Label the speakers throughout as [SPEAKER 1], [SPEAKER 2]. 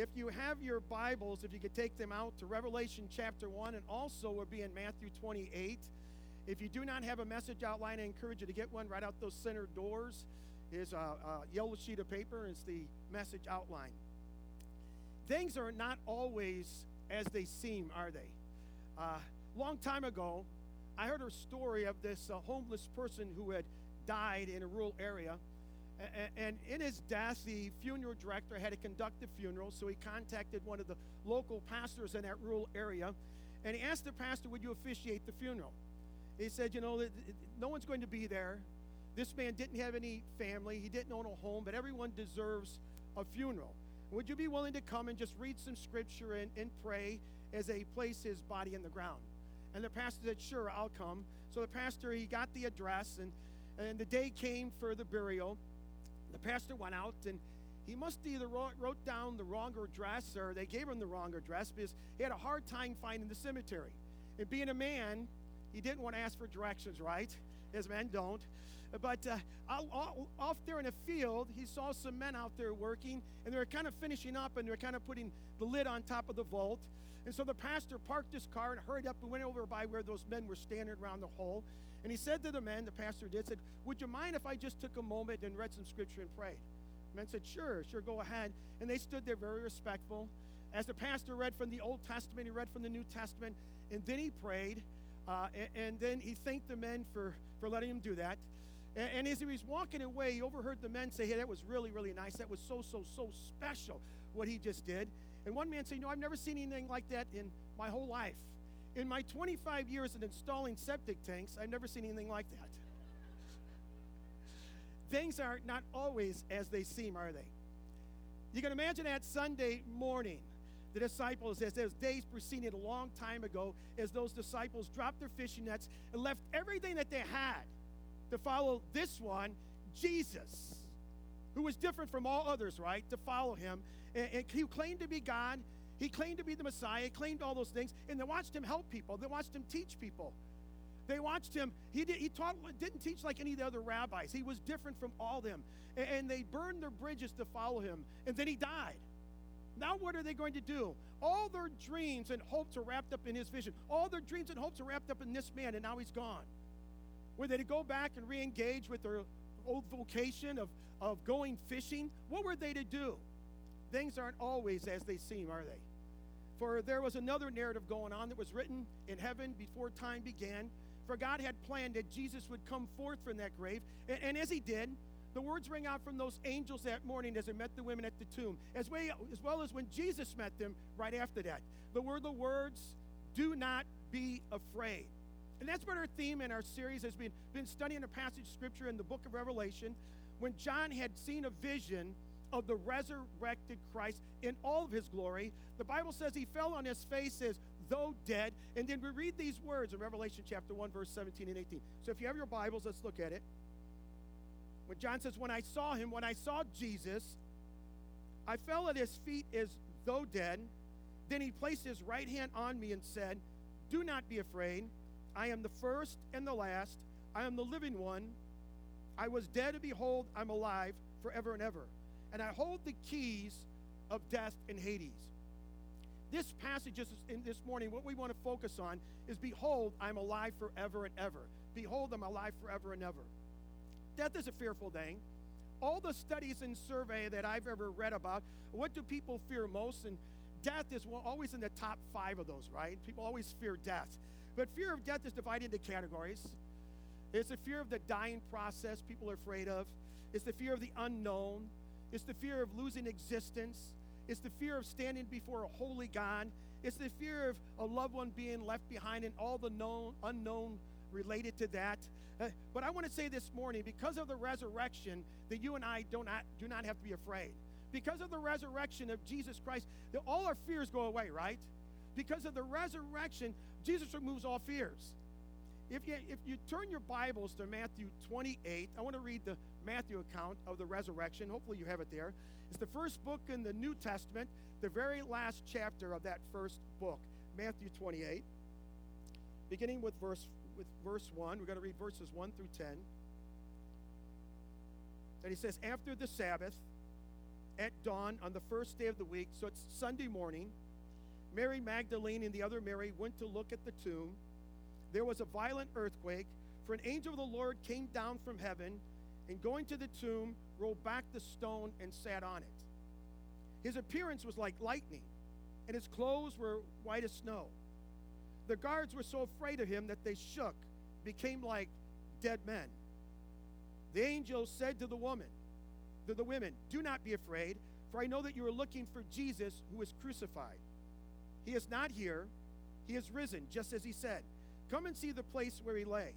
[SPEAKER 1] if you have your Bibles, if you could take them out to Revelation chapter 1, and also we'll be in Matthew 28. If you do not have a message outline, I encourage you to get one right out those center doors. Is a, a yellow sheet of paper, it's the message outline. Things are not always as they seem, are they? Uh, long time ago, I heard a story of this uh, homeless person who had died in a rural area. And in his death, the funeral director had to conduct the funeral, so he contacted one of the local pastors in that rural area, and he asked the pastor, Would you officiate the funeral? He said, You know, no one's going to be there. This man didn't have any family, he didn't own a home, but everyone deserves a funeral. Would you be willing to come and just read some scripture and, and pray as they place his body in the ground? And the pastor said, Sure, I'll come. So the pastor, he got the address, and, and the day came for the burial. The pastor went out, and he must either wrote, down the wrong address or they gave him the wrong address because he had a hard time finding the cemetery. And being a man, he didn't want to ask for directions, right? As men don't. But uh, off there in a field, he saw some men out there working, and they were kind of finishing up, and they were kind of putting the lid on top of the vault. And so the pastor parked his car and hurried up and went over by where those men were standing around the hole. And he said to the men, the pastor did, said, Would you mind if I just took a moment and read some scripture and prayed? The men said, Sure, sure, go ahead. And they stood there very respectful. As the pastor read from the Old Testament, he read from the New Testament, and then he prayed. Uh, and, and, then he thanked the men for, for letting him do that. And, and as he was walking away, he overheard the men say, Hey, that was really, really nice. That was so, so, so special what he just did. And one man said, You know, I've never seen anything like that in my whole life. In my 25 years of installing septic tanks, I've never seen anything like that. Things are not always as they seem, are they? You can imagine that Sunday morning, the disciples, as those days preceding a long time ago, as those disciples dropped their fishing nets and left everything that they had to follow this one, Jesus, who was different from all others, right? To follow him. And, and he claimed to be God. He claimed to be the Messiah. He claimed all those things. And they watched him help people. They watched him teach people. They watched him. He, did, he taught, didn't teach like any of the other rabbis. He was different from all them. And, and they burned their bridges to follow him. And then he died. Now, what are they going to do? All their dreams and hopes are wrapped up in his vision. All their dreams and hopes are wrapped up in this man, and now he's gone. Were they to go back and re engage with their old vocation of, of going fishing? What were they to do? Things aren't always as they seem, are they? For there was another narrative going on that was written in heaven before time began. For God had planned that Jesus would come forth from that grave. And, and as he did, the words rang out from those angels that morning as they met the women at the tomb, as, as well as when Jesus met them right after that. The were the words, do not be afraid. And that's what our theme in our series has been, been studying a passage of scripture in the book of Revelation. When John had seen a vision of the resurrected Christ in all of his glory. The Bible says he fell on his face as though dead. And then we read these words in Revelation chapter 1, verse 17 and 18. So if you have your Bibles, let's look at it. When John says, When I saw him, when I saw Jesus, I fell at his feet as though dead. Then he placed his right hand on me and said, Do not be afraid. I am the first and the last. I am the living one. I was dead, and behold, I'm alive forever and ever and I hold the keys of death and Hades. This passage is in this morning, what we want to focus on is Behold, I'm alive forever and ever. Behold, I'm alive forever and ever. Death is a fearful thing. All the studies and survey that I've ever read about, what do people fear most? And death is always in the top five of those, right? People always fear death. But fear of death is divided into categories. It's the fear of the dying process people are afraid of. It's the fear of the unknown. It's the fear of losing existence. It's the fear of standing before a holy God. It's the fear of a loved one being left behind and all the known, unknown related to that. Uh, but I want to say this morning, because of the resurrection, that you and I do not, do not have to be afraid. Because of the resurrection of Jesus Christ, that all our fears go away, right? Because of the resurrection, Jesus removes all fears. If you, if you turn your Bibles to Matthew 28, I want to read the Matthew account of the resurrection. Hopefully, you have it there. It's the first book in the New Testament, the very last chapter of that first book, Matthew 28. Beginning with verse, with verse 1, we're going to read verses 1 through 10. And he says, After the Sabbath, at dawn on the first day of the week, so it's Sunday morning, Mary Magdalene and the other Mary went to look at the tomb. There was a violent earthquake, for an angel of the Lord came down from heaven and going to the tomb, rolled back the stone and sat on it. His appearance was like lightning, and his clothes were white as snow. The guards were so afraid of him that they shook, became like dead men. The angel said to the woman, to the women, Do not be afraid, for I know that you are looking for Jesus who was crucified. He is not here, he is risen, just as he said. Come and see the place where he lay.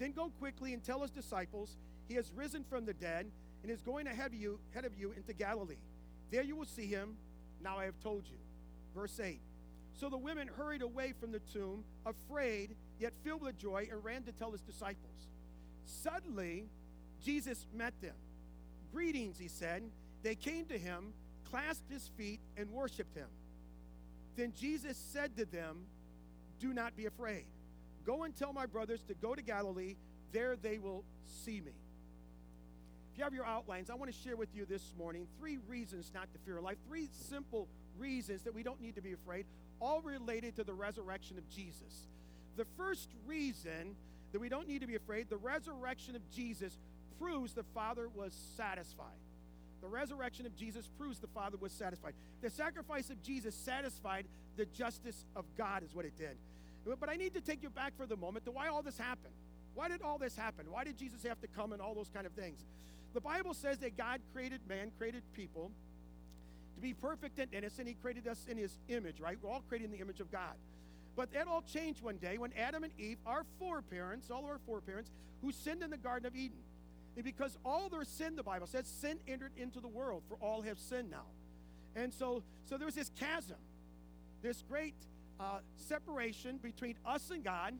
[SPEAKER 1] Then go quickly and tell his disciples, He has risen from the dead and is going ahead of you, ahead of you into Galilee. There you will see him. Now I have told you. Verse 8. So the women hurried away from the tomb, afraid, yet filled with joy, and ran to tell his disciples. Suddenly, Jesus met them. Greetings, he said. They came to him, clasped his feet, and worshiped him. Then Jesus said to them, Do not be afraid. Go and tell my brothers to go to Galilee. There they will see me. If you have your outlines, I want to share with you this morning three reasons not to fear life, three simple reasons that we don't need to be afraid, all related to the resurrection of Jesus. The first reason that we don't need to be afraid, the resurrection of Jesus proves the Father was satisfied. The resurrection of Jesus proves the Father was satisfied. The sacrifice of Jesus satisfied the justice of God, is what it did. But I need to take you back for the moment to why all this happened. Why did all this happen? Why did Jesus have to come and all those kind of things? The Bible says that God created man, created people to be perfect and innocent. He created us in his image, right? We're all created in the image of God. But that all changed one day when Adam and Eve, our foreparents, all our foreparents, who sinned in the Garden of Eden. And because all their sin, the Bible says, sin entered into the world, for all have sinned now. And so, so there was this chasm, this great uh, separation between us and God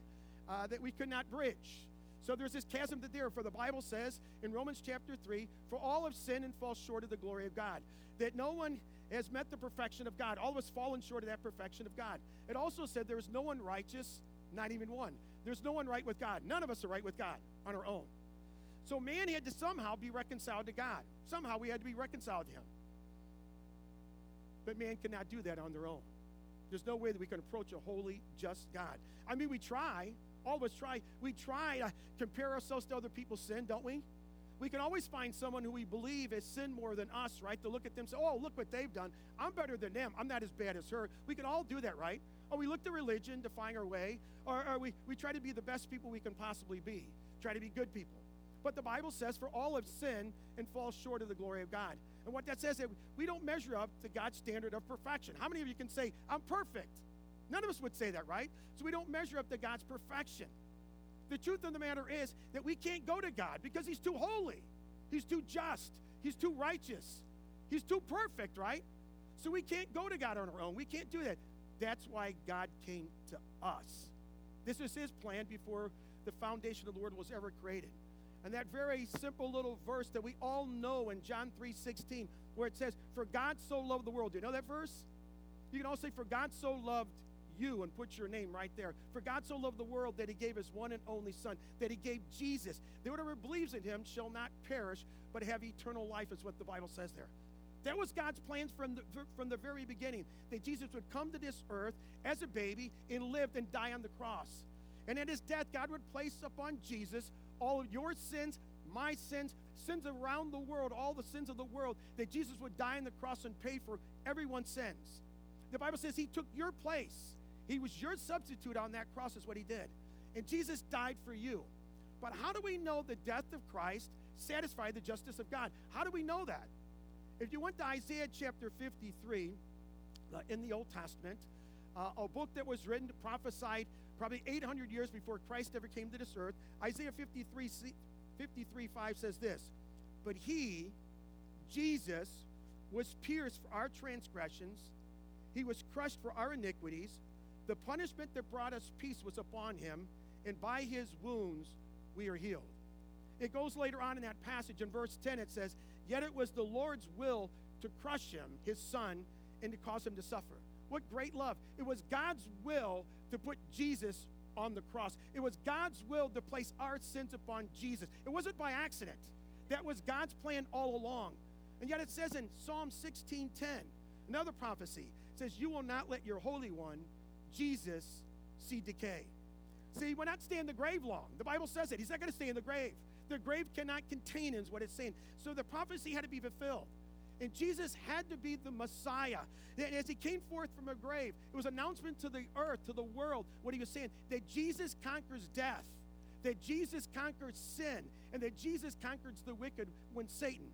[SPEAKER 1] uh, that we could not bridge. So there's this chasm that there, for the Bible says in Romans chapter 3, for all have sinned and fall short of the glory of God. That no one has met the perfection of God. All of us fallen short of that perfection of God. It also said there is no one righteous, not even one. There's no one right with God. None of us are right with God on our own. So man had to somehow be reconciled to God. Somehow we had to be reconciled to Him. But man cannot do that on their own. There's no way that we can approach a holy, just God. I mean, we try. All of us try. We try to compare ourselves to other people's sin, don't we? We can always find someone who we believe has sinned more than us, right? To look at them say, oh, look what they've done. I'm better than them. I'm not as bad as her. We can all do that, right? Or we look to religion to find our way, or, or we, we try to be the best people we can possibly be, try to be good people. But the Bible says, for all have sinned and fall short of the glory of God. And what that says is we don't measure up to God's standard of perfection. How many of you can say, I'm perfect? None of us would say that, right? So we don't measure up to God's perfection. The truth of the matter is that we can't go to God because He's too holy, He's too just, He's too righteous, He's too perfect, right? So we can't go to God on our own. We can't do that. That's why God came to us. This is His plan before the foundation of the world was ever created. And that very simple little verse that we all know in John 3:16, where it says, For God so loved the world. Do you know that verse? You can also say, For God so loved you and put your name right there. For God so loved the world that he gave his one and only Son, that he gave Jesus. That whoever believes in him shall not perish, but have eternal life, is what the Bible says there. That was God's plans from the, from the very beginning, that Jesus would come to this earth as a baby and live and die on the cross. And at his death, God would place upon Jesus all of your sins, my sins, sins around the world, all the sins of the world, that Jesus would die on the cross and pay for everyone's sins. The Bible says he took your place. He was your substitute on that cross, is what he did. And Jesus died for you. But how do we know the death of Christ satisfied the justice of God? How do we know that? If you went to Isaiah chapter 53 uh, in the Old Testament, uh, a book that was written, prophesied probably 800 years before Christ ever came to this earth. Isaiah 53, 53 5 says this But he, Jesus, was pierced for our transgressions, he was crushed for our iniquities. The punishment that brought us peace was upon him, and by his wounds we are healed. It goes later on in that passage in verse 10, it says, Yet it was the Lord's will to crush him, his son, and to cause him to suffer. What great love. It was God's will to put Jesus on the cross. It was God's will to place our sins upon Jesus. It wasn't by accident. That was God's plan all along. And yet it says in Psalm 16:10, another prophecy, says, You will not let your Holy One, Jesus, see decay. See, will not stay in the grave long. The Bible says it. He's not going to stay in the grave. The grave cannot contain him, is what it's saying. So the prophecy had to be fulfilled. And Jesus had to be the Messiah. And as he came forth from a grave, it was announcement to the earth, to the world, what he was saying that Jesus conquers death, that Jesus conquers sin, and that Jesus conquers the wicked when Satan.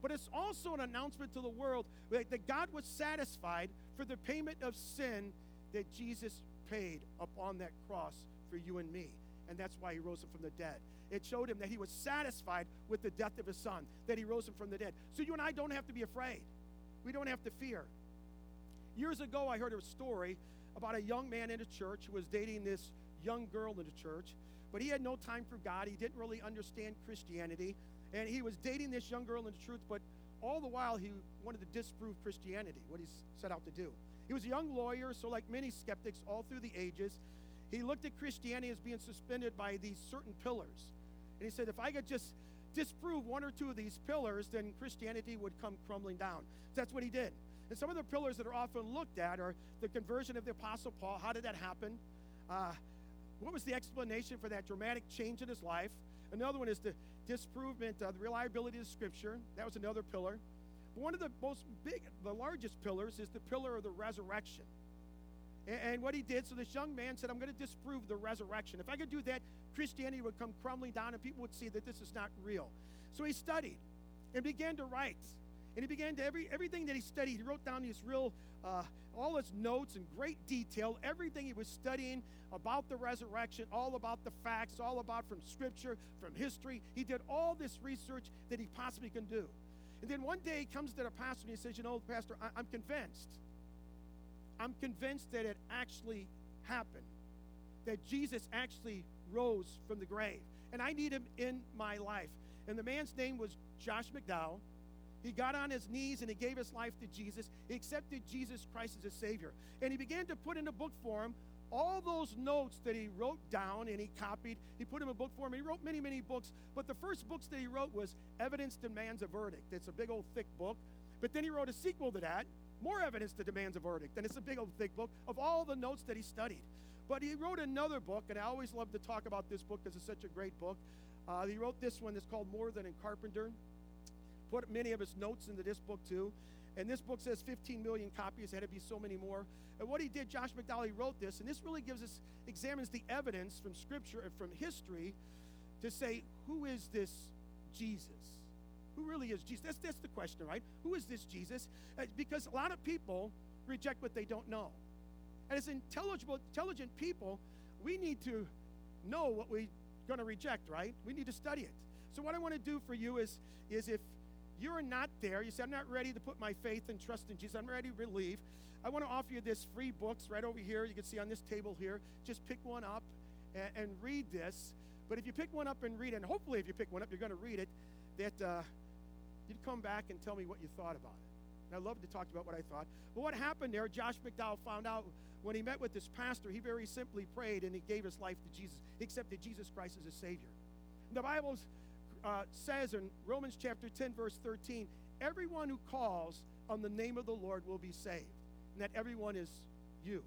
[SPEAKER 1] But it's also an announcement to the world that God was satisfied for the payment of sin that Jesus paid upon that cross for you and me. And that's why he rose him from the dead. It showed him that he was satisfied with the death of his son, that he rose him from the dead. So you and I don't have to be afraid. We don't have to fear. Years ago, I heard a story about a young man in a church who was dating this young girl in the church, but he had no time for God. He didn't really understand Christianity, and he was dating this young girl in the truth, but all the while he wanted to disprove Christianity, what he set out to do. He was a young lawyer, so like many skeptics all through the ages, he looked at Christianity as being suspended by these certain pillars. And he said, if I could just disprove one or two of these pillars, then Christianity would come crumbling down. That's what he did. And some of the pillars that are often looked at are the conversion of the Apostle Paul. How did that happen? Uh, what was the explanation for that dramatic change in his life? Another one is the disprovement of the reliability of Scripture. That was another pillar. One of the most big, the largest pillars is the pillar of the resurrection. And, and what he did, so this young man said, I'm going to disprove the resurrection. If I could do that, Christianity would come crumbling down and people would see that this is not real. So he studied and began to write. And he began to, every, everything that he studied, he wrote down these real, uh, all his notes in great detail, everything he was studying about the resurrection, all about the facts, all about from scripture, from history. He did all this research that he possibly can do. And then one day he comes to the pastor and he says, You know, Pastor, I- I'm convinced. I'm convinced that it actually happened, that Jesus actually rose from the grave. And I need him in my life. And the man's name was Josh McDowell. He got on his knees and he gave his life to Jesus. He accepted Jesus Christ as a Savior. And he began to put in a book form all those notes that he wrote down and he copied. He put them in a book form. He wrote many, many books. But the first books that he wrote was Evidence Demands a Verdict. It's a big old thick book. But then he wrote a sequel to that, More Evidence that Demands a Verdict. And it's a big old thick book of all the notes that he studied. But he wrote another book, and I always love to talk about this book because it's such a great book. Uh, he wrote this one that's called More Than a Carpenter. Put many of his notes into this book too. And this book says 15 million copies. There had to be so many more. And what he did, Josh McDowell, wrote this, and this really gives us, examines the evidence from Scripture and from history to say, who is this Jesus? Who really is Jesus? That's, that's the question, right? Who is this Jesus? Uh, because a lot of people reject what they don't know. And as intelligible, intelligent people, we need to know what we're going to reject, right? We need to study it. So what I want to do for you is, is if you're not there, you say, I'm not ready to put my faith and trust in Jesus, I'm ready to believe, I want to offer you this free books right over here. You can see on this table here. Just pick one up and, and read this. But if you pick one up and read it, and hopefully if you pick one up, you're going to read it, that uh, you'd come back and tell me what you thought about it. And I love to talk about what I thought. But what happened there, Josh McDowell found out when he met with this pastor, he very simply prayed and he gave his life to Jesus. He accepted Jesus Christ as his Savior. The Bible uh, says in Romans chapter 10, verse 13, everyone who calls on the name of the Lord will be saved. And that everyone is you.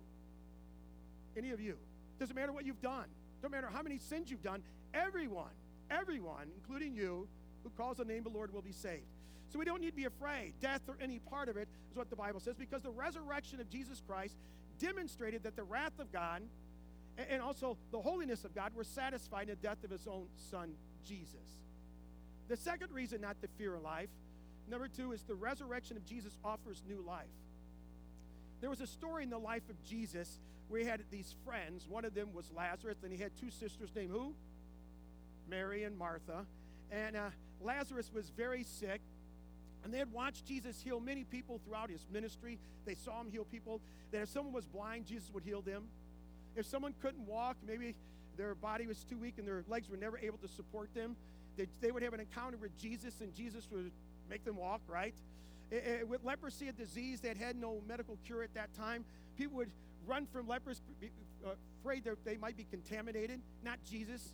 [SPEAKER 1] Any of you. Doesn't matter what you've done. Doesn't matter how many sins you've done. Everyone, everyone, including you, who calls the name of the Lord will be saved. So we don't need to be afraid. Death or any part of it is what the Bible says because the resurrection of Jesus Christ demonstrated that the wrath of God and also the holiness of God were satisfied in the death of his own son, Jesus. The second reason not to fear of life, number two, is the resurrection of Jesus offers new life. There was a story in the life of Jesus where he had these friends. One of them was Lazarus, and he had two sisters named who? Mary and Martha. And uh, Lazarus was very sick, and they had watched Jesus heal many people throughout his ministry. They saw him heal people. That if someone was blind, Jesus would heal them. If someone couldn't walk, maybe their body was too weak and their legs were never able to support them, they, they would have an encounter with Jesus and Jesus would make them walk, right? It, it, with leprosy, a disease that had no medical cure at that time, people would run from leprosy, uh, afraid that they might be contaminated, not Jesus.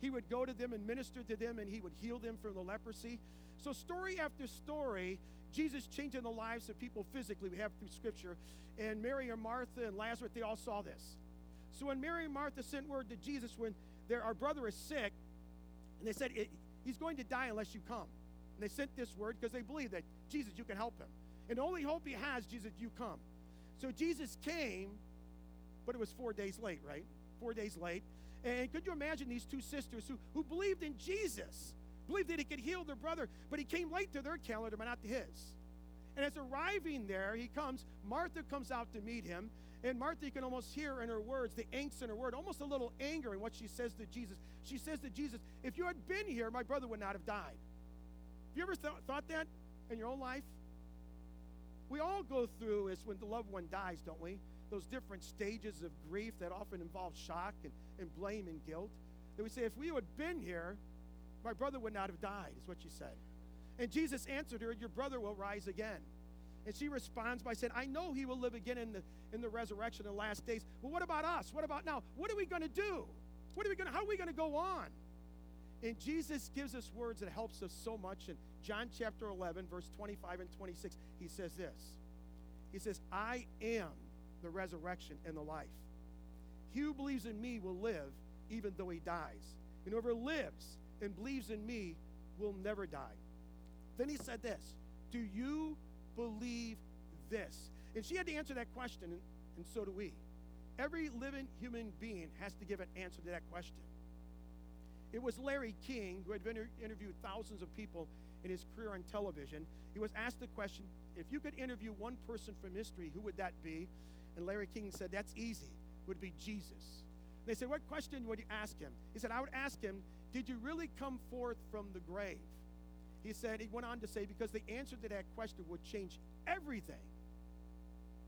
[SPEAKER 1] he would go to them and minister to them, and he would heal them from the leprosy. So, story after story, Jesus changing the lives of people physically, we have through Scripture. And Mary and Martha and Lazarus, they all saw this. So, when Mary and Martha sent word to Jesus when their, our brother is sick, and they said, He's going to die unless you come. And they sent this word because they believe that Jesus, you can help him. And the only hope he has, Jesus, you come. So Jesus came, but it was four days late, right? Four days late. And could you imagine these two sisters who, who believed in Jesus, believed that he could heal their brother, but he came late to their calendar, but not to his. And as arriving there, he comes, Martha comes out to meet him. And Martha, you can almost hear in her words the angst in her word, almost a little anger in what she says to Jesus. She says to Jesus, If you had been here, my brother would not have died. Have you ever th- thought that in your own life? We all go through is when the loved one dies, don't we? Those different stages of grief that often involve shock and, and blame and guilt. That we say, if we had been here, my brother would not have died, is what she said. And Jesus answered her, Your brother will rise again. And she responds by saying, I know he will live again in the, in the resurrection in the last days. Well, what about us? What about now? What are we going to do? What are we going to, how are we going to go on? And Jesus gives us words that helps us so much. In John chapter 11, verse 25 and 26, he says this. He says, I am the resurrection and the life. He who believes in me will live even though he dies. And whoever lives and believes in me will never die. Then he said this Do you believe this? And she had to answer that question, and, and so do we. Every living human being has to give an answer to that question. It was Larry King, who had interviewed thousands of people in his career on television. He was asked the question if you could interview one person from history, who would that be? And Larry King said, That's easy. It would be Jesus. They said, What question would you ask him? He said, I would ask him, Did you really come forth from the grave? He said, he went on to say, because the answer to that question would change everything.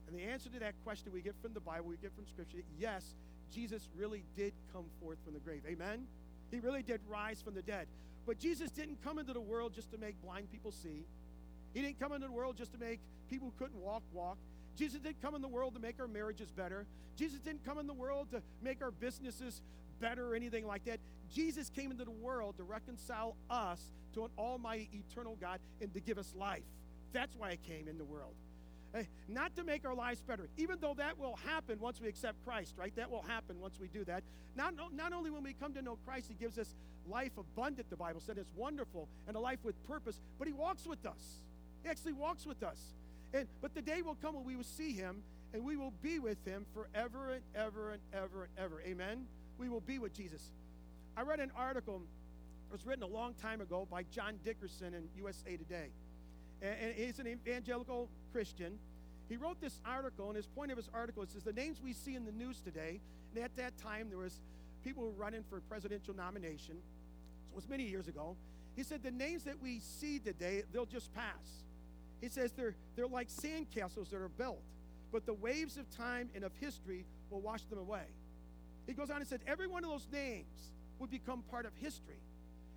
[SPEAKER 1] And the answer to that question we get from the Bible, we get from Scripture, yes, Jesus really did come forth from the grave. Amen? He really did rise from the dead. But Jesus didn't come into the world just to make blind people see. He didn't come into the world just to make people who couldn't walk walk. Jesus didn't come in the world to make our marriages better. Jesus didn't come in the world to make our businesses better or anything like that. Jesus came into the world to reconcile us to an almighty eternal God and to give us life. That's why I came in the world. Uh, not to make our lives better, even though that will happen once we accept Christ, right? That will happen once we do that. Not, not only when we come to know Christ, He gives us life abundant, the Bible said it's wonderful, and a life with purpose, but He walks with us. He actually walks with us. And, but the day will come when we will see Him and we will be with Him forever and ever and ever and ever. Amen? We will be with Jesus. I read an article it was written a long time ago by John Dickerson in USA Today. And, he's an evangelical Christian. He wrote this article, and his point of his article is the names we see in the news today, and at that time there was people who were running for presidential nomination. So it was many years ago. He said the names that we see today, they'll just pass. He says they're, they're like sandcastles that are built, but the waves of time and of history will wash them away. He goes on and says every one of those names would become part of history.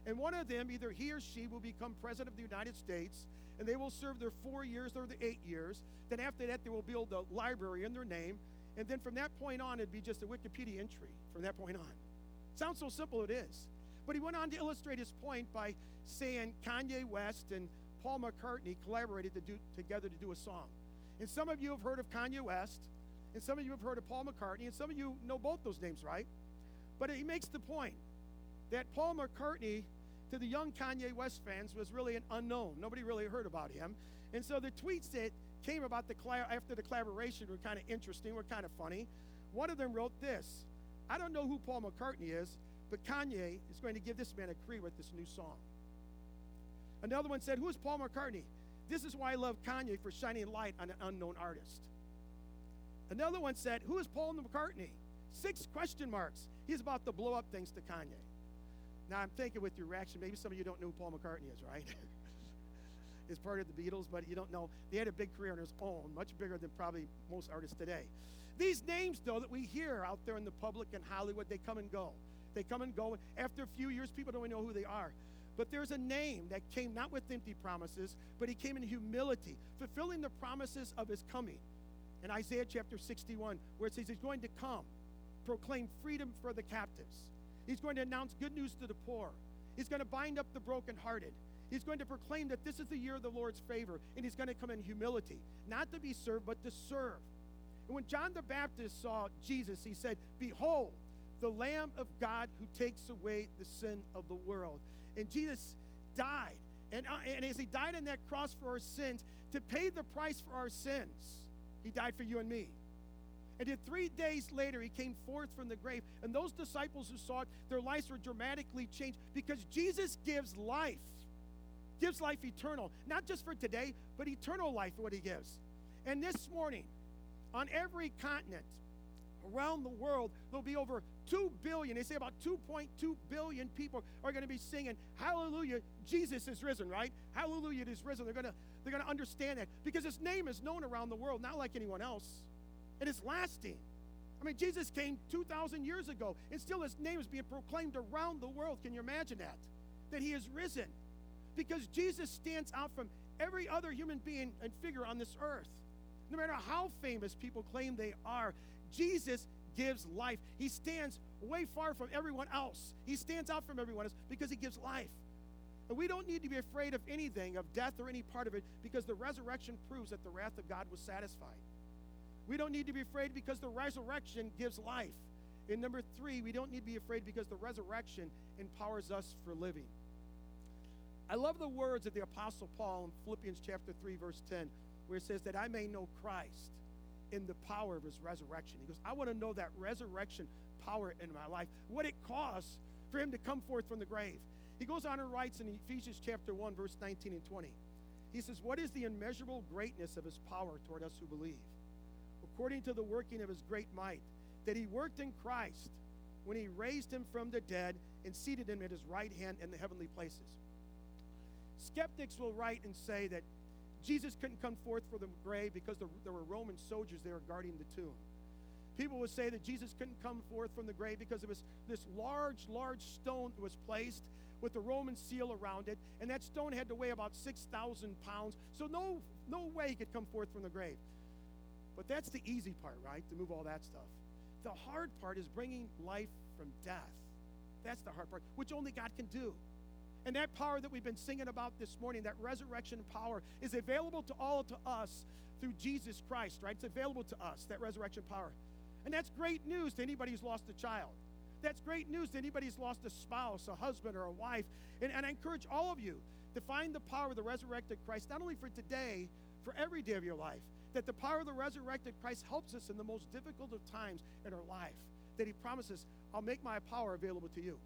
[SPEAKER 1] And one of them, either he or she, will become president of the United States, and they will serve their four years or the eight years. Then after that, they will build a library in their name. And then from that point on, it'd be just a Wikipedia entry from that point on. Sounds so simple, it is. But he went on to illustrate his point by saying Kanye West and Paul McCartney collaborated to do, together to do a song. And some of you have heard of Kanye West, and some of you have heard of Paul McCartney, and some of you know both those names, right? But he makes the point that Paul McCartney, to the young Kanye West fans, was really an unknown. Nobody really heard about him. And so the tweets that came about the after the collaboration were kind of interesting, were kind of funny. One of them wrote this I don't know who Paul McCartney is, but Kanye is going to give this man a career with this new song. Another one said, Who is Paul McCartney? This is why I love Kanye for shining light on an unknown artist. Another one said, Who is Paul McCartney? Six question marks. He's about to blow up thanks to Kanye. Now, I'm thinking with your reaction, maybe some of you don't know who Paul McCartney is, right? Is part of the Beatles, but you don't know. They had a big career on his own, much bigger than probably most artists today. These names, though, that we hear out there in the public in Hollywood, they come and go. They come and go. After a few years, people don't even know who they are. But there's a name that came not with empty promises, but he came in humility, fulfilling the promises of his coming. In Isaiah chapter 61, where it says he's going to come, proclaim freedom for the captives He's going to announce good news to the poor. He's going to bind up the brokenhearted. He's going to proclaim that this is the year of the Lord's favor, and he's going to come in humility, not to be served, but to serve. And when John the Baptist saw Jesus, he said, Behold, the Lamb of God who takes away the sin of the world. And Jesus died. And, uh, and as he died on that cross for our sins, to pay the price for our sins, he died for you and me. And then three days later, he came forth from the grave. And those disciples who saw it, their lives were dramatically changed because Jesus gives life, gives life eternal. Not just for today, but eternal life, what he gives. And this morning, on every continent, around the world, there'll be over 2 billion, they say about 2.2 billion people are going to be singing, Hallelujah, Jesus is risen, right? Hallelujah, it is risen. They're going to they're going to understand that because his name is known around the world, not like anyone else. And It is lasting. I mean, Jesus came 2,000 years ago, and still his name is being proclaimed around the world. Can you imagine that? That he is risen. Because Jesus stands out from every other human being and figure on this earth. No matter how famous people claim they are, Jesus gives life. He stands way far from everyone else. He stands out from everyone else because he gives life. And we don't need to be afraid of anything, of death or any part of it, because the resurrection proves that the wrath of God was satisfied. We don't need to be afraid because the resurrection gives life. And number three, we don't need to be afraid because the resurrection empowers us for living. I love the words of the Apostle Paul in Philippians chapter 3, verse 10, where it says that I may know Christ in the power of his resurrection. He goes, I want to know that resurrection power in my life, what it costs for him to come forth from the grave. He goes on and writes in Ephesians chapter 1, verse 19 and 20. He says, What is the immeasurable greatness of his power toward us who believe? according to the working of his great might, that he worked in Christ when he raised him from the dead and seated him at his right hand in the heavenly places. Skeptics will write and say that Jesus couldn't come forth from the grave because there were Roman soldiers there guarding the tomb. People would say that Jesus couldn't come forth from the grave because it was this large, large stone that was placed with the Roman seal around it, and that stone had to weigh about 6,000 pounds. So no, no way he could come forth from the grave. But that's the easy part, right? To move all that stuff. The hard part is bringing life from death. That's the hard part, which only God can do. And that power that we've been singing about this morning, that resurrection power, is available to all to us through Jesus Christ, right? It's available to us, that resurrection power. And that's great news to anybody who's lost a child. That's great news to anybody who's lost a spouse, a husband, or a wife. And, and I encourage all of you to find the power of the resurrected Christ, not only for today, for every day of your life that the power of the resurrected Christ helps us in the most difficult of times in our life. That He promises, I'll make my power available to you.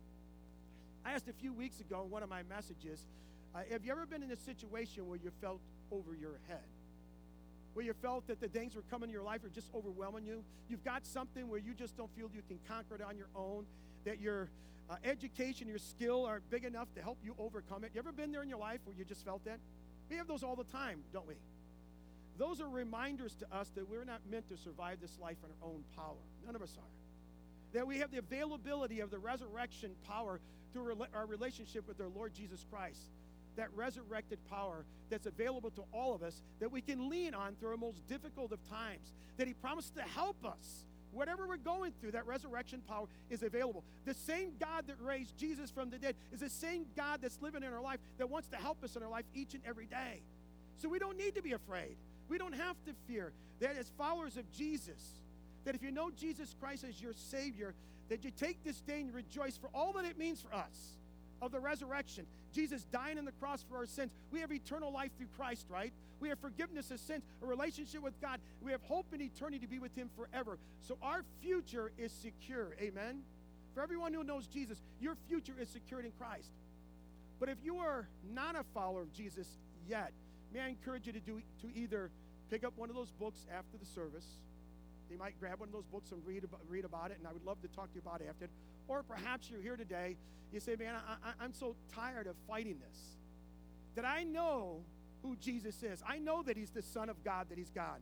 [SPEAKER 1] I asked a few weeks ago in one of my messages, uh, have you ever been in a situation where you felt over your head? Where you felt that the things were coming in your life are just overwhelming you? You've got something where you just don't feel you can conquer it on your own, that your uh, education, your skill aren't big enough to help you overcome it. You ever been there in your life where you just felt that? We have those all the time, don't we? Those are reminders to us that we're not meant to survive this life on our own power. None of us are. That we have the availability of the resurrection power through our relationship with our Lord Jesus Christ. That resurrected power that's available to all of us that we can lean on through our most difficult of times. That He promised to help us. Whatever we're going through, that resurrection power is available. The same God that raised Jesus from the dead is the same God that's living in our life that wants to help us in our life each and every day. So we don't need to be afraid. We don't have to fear that as followers of Jesus, that if you know Jesus Christ as your Savior, that you take this day and rejoice for all that it means for us of the resurrection. Jesus dying on the cross for our sins. We have eternal life through Christ, right? We have forgiveness of sins, a relationship with God. We have hope in eternity to be with Him forever. So our future is secure. Amen? For everyone who knows Jesus, your future is secured in Christ. But if you are not a follower of Jesus yet, may I encourage you to do to either pick up one of those books after the service. You might grab one of those books and read about, read about it, and I would love to talk to you about it after. Or perhaps you're here today, you say, Man, I, I'm so tired of fighting this. That I know who Jesus is. I know that He's the Son of God, that He's God.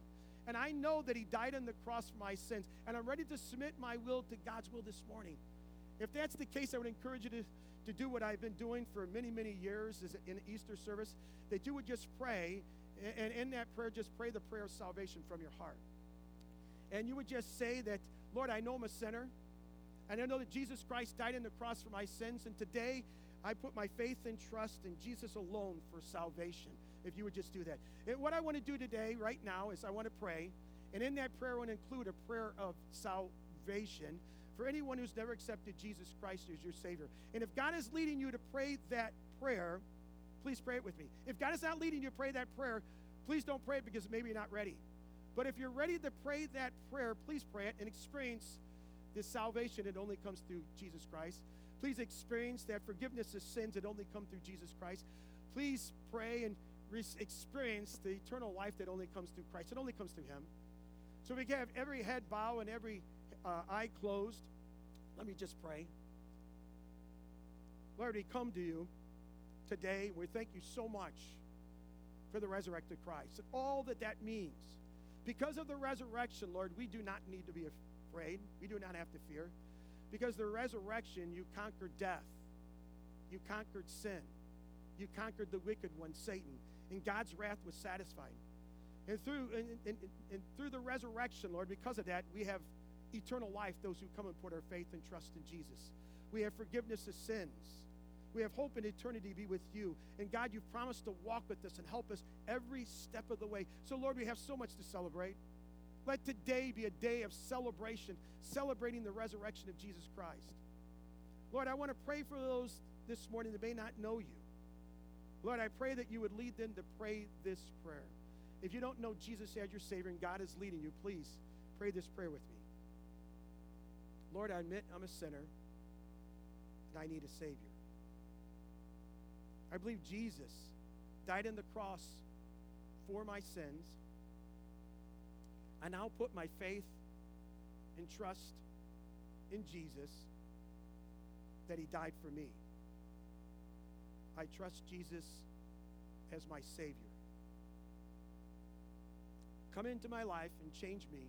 [SPEAKER 1] And I know that He died on the cross for my sins. And I'm ready to submit my will to God's will this morning. If that's the case, I would encourage you to to do what I've been doing for many, many years is in Easter service, that you would just pray, and in that prayer, just pray the prayer of salvation from your heart. And you would just say that, Lord, I know I'm a sinner. And I know that Jesus Christ died on the cross for my sins. And today, I put my faith and trust in Jesus alone for salvation. If you would just do that. And what I want to do today, right now, is I want to pray. And in that prayer, I want to include a prayer of salvation for anyone who's never accepted Jesus Christ as your Savior. And if God is leading you to pray that prayer, please pray it with me. If God is not leading you to pray that prayer, please don't pray it because maybe you're not ready. But if you're ready to pray that prayer, please pray it and experience this salvation It only comes through Jesus Christ. Please experience that forgiveness of sins that only come through Jesus Christ. Please pray and re- experience the eternal life that only comes through Christ. It only comes through Him. So we have every head bow and every uh, eye closed. Let me just pray. Lord, we come to you today. We thank you so much for the resurrected Christ and all that that means. Because of the resurrection, Lord, we do not need to be afraid. We do not have to fear. Because the resurrection, you conquered death, you conquered sin, you conquered the wicked one, Satan, and God's wrath was satisfied. And through and, and, and through the resurrection, Lord, because of that, we have eternal life, those who come and put our faith and trust in Jesus. We have forgiveness of sins. We have hope in eternity to be with you. And God, you've promised to walk with us and help us every step of the way. So, Lord, we have so much to celebrate. Let today be a day of celebration, celebrating the resurrection of Jesus Christ. Lord, I want to pray for those this morning that may not know you. Lord, I pray that you would lead them to pray this prayer. If you don't know Jesus as your Savior and God is leading you, please pray this prayer with me. Lord, I admit I'm a sinner and I need a Savior. I believe Jesus died on the cross for my sins. I now put my faith and trust in Jesus that He died for me. I trust Jesus as my Savior. Come into my life and change me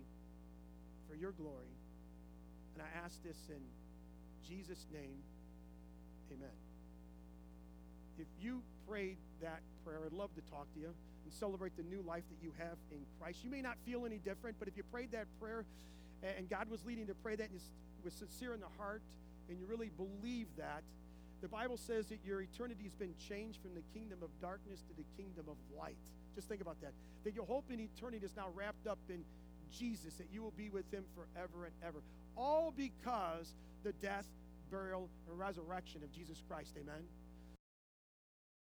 [SPEAKER 1] for your glory. And I ask this in Jesus' name. Amen. If you prayed that prayer, I'd love to talk to you and celebrate the new life that you have in Christ. You may not feel any different, but if you prayed that prayer and God was leading to pray that and was sincere in the heart and you really believe that, the Bible says that your eternity has been changed from the kingdom of darkness to the kingdom of light. Just think about that. That your hope in eternity is now wrapped up in Jesus, that you will be with him forever and ever. All because the death, burial, and resurrection of Jesus Christ. Amen.